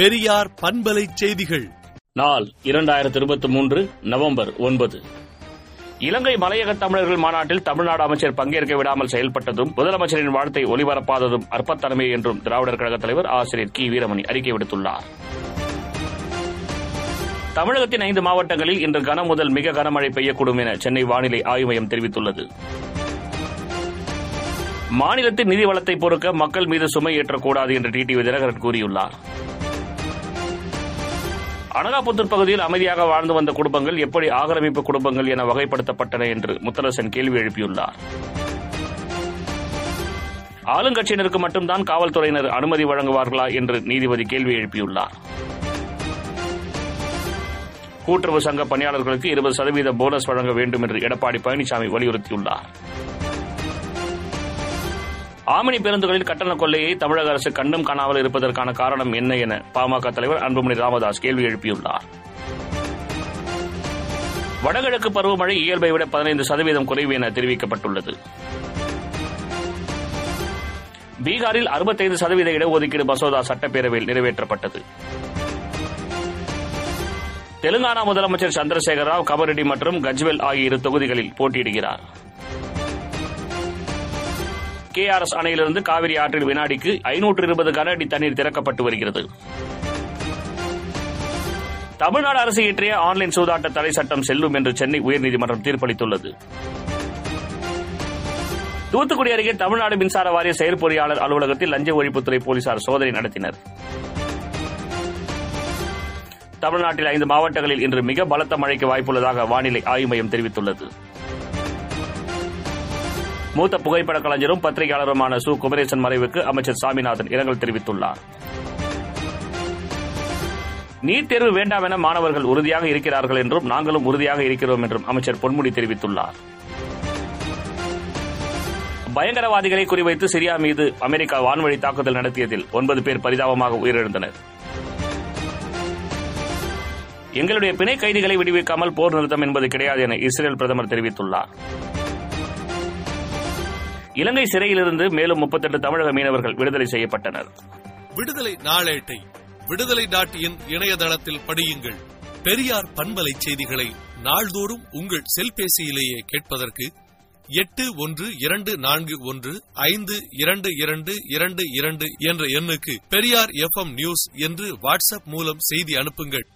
பெரியார் பண்பலை செய்திகள். நாள் இரண்டாயிரத்தி இருபத்தி மூன்று நவம்பர் ஒன்பது. இலங்கை மலையக தமிழர்கள் மாநாட்டில் தமிழ்நாடு அமைச்சர் பங்கேற்க விடாமல் செயல்பட்டதும் முதலமைச்சரின் வாழ்த்தை ஒலிபரப்பாததும் அற்பத்தனமே என்றும் திராவிடர் கழக தலைவர் ஆசிரியர் கி. வீரமணி அறிக்கை விடுத்துள்ளார். தமிழகத்தின் ஐந்து மாவட்டங்களில் இன்று கன முதல் மிக கனமழை பெய்யக்கூடும் என சென்னை வானிலை ஆய்வு மையம் தெரிவித்துள்ளது. மாநிலத்தின் நிதி வளத்தை பொறுக்க மக்கள் மீது சுமை ஏற்றக்கூடாது என்று டிடிவி தினகரன் கூறியுள்ளார். அனகாபுத்தூர் பகுதியில் அமைதியாக வாழ்ந்து வந்த குடும்பங்கள் எப்படி ஆக்கிரமிப்பு குடும்பங்கள் என வகைப்படுத்தப்பட்டன என்று முத்தரசன் கேள்வி எழுப்பியுள்ளார். ஆளுங்கட்சியினருக்கு மட்டும்தான் காவல்துறையினர் அனுமதி வழங்குவார்களா என்று நீதிபதி கேள்வி எழுப்பியுள்ளார். கூட்டுறவு சங்க பணியாளர்களுக்கு இருபது சதவீத போனஸ் வழங்க வேண்டும் என்று எடப்பாடி பழனிசாமி வலியுறுத்தியுள்ளார். ஆமினி பேருந்துகளில் கட்டண கொள்ளையை தமிழக அரசு கண்டும் காணாமல் இருப்பதற்கான காரணம் என்ன என பாமக தலைவர் அன்புமணி ராமதாஸ் கேள்வி எழுப்பியுள்ளார். வடகிழக்கு பருவமழை இயல்பை விட பதினைந்து சதவீதம் குறைவு என தெரிவிக்கப்பட்டுள்ளது. பீகாரில் அறுபத்தைந்து சதவீத இடஒதுக்கீடு மசோதா சட்டப்பேரவையில் நிறைவேற்றப்பட்டது. தெலுங்கானா முதலமைச்சர் சந்திரசேகர ராவ் கபரெட்டி மற்றும் கஜ்வெல் ஆகிய இரு தொகுதிகளில் போட்டியிடுகிறார். கேஆர்எஸ் அணையிலிருந்து காவிரி ஆற்றில் வினாடிக்கு ஐநூற்று இருபது கன அடி தண்ணீர் திறக்கப்பட்டு வருகிறது. தமிழ்நாடு அரசு இயற்றிய ஆன்லைன் சூதாட்ட தடை சட்டம் செல்லும் என்று சென்னை உயர்நீதிமன்றம் தீர்ப்பளித்துள்ளது. தூத்துக்குடி அருகே தமிழ்நாடு மின்சார வாரிய செயற்பொறியாளர் அலுவலகத்தில் லஞ்ச ஒழிப்புத்துறை போலீசார் சோதனை நடத்தினர். தமிழ்நாட்டில் ஐந்து மாவட்டங்களில் இன்று மிக பலத்த மழைக்கு வாய்ப்புள்ளதாக வானிலை ஆய்வு மையம் தெரிவித்துள்ளது. மூத்த புகைப்பட கலைஞரும் பத்திரிகையாளருமான சு. குமரேசன் மறைவுக்கு அமைச்சர் சாமிநாதன் இரங்கல் தெரிவித்துள்ளார். நீட் தேர்வு வேண்டாம் என மாணவர்கள் உறுதியாக இருக்கிறார்கள் என்றும் நாங்களும் உறுதியாக இருக்கிறோம் என்றும் அமைச்சர் பொன்முடி தெரிவித்துள்ளார். பயங்கரவாதிகளை குறிவைத்து சிரியா மீது அமெரிக்கா வான்வழி தாக்குதல் நடத்தியதில் ஒன்பது பேர் பரிதாபமாக உயிரிழந்தனர். எங்களுடைய பிணை கைதிகளை விடுவிக்காமல் போர் நிறுத்தம் என்பது கிடையாது என இஸ்ரேல் பிரதமர் தெரிவித்துள்ளார். இலங்கை சிறையிலிருந்து மேலும் முப்பத்தெட்டு தமிழக மீனவர்கள் விடுதலை செய்யப்பட்டனர். விடுதலை நாளேட்டை விடுதலை டாட் இன் இணையதளத்தில் படியுங்கள். பெரியார் பண்பலை செய்திகளை நாள்தோறும் உங்கள் செல்பேசியிலேயே கேட்பதற்கு எட்டு ஒன்று இரண்டு நான்கு ஒன்று ஐந்து இரண்டு இரண்டு இரண்டு இரண்டு என்ற எண்ணுக்கு பெரியார் எஃப் நியூஸ் என்று வாட்ஸ்அப் மூலம் செய்தி அனுப்புங்கள்.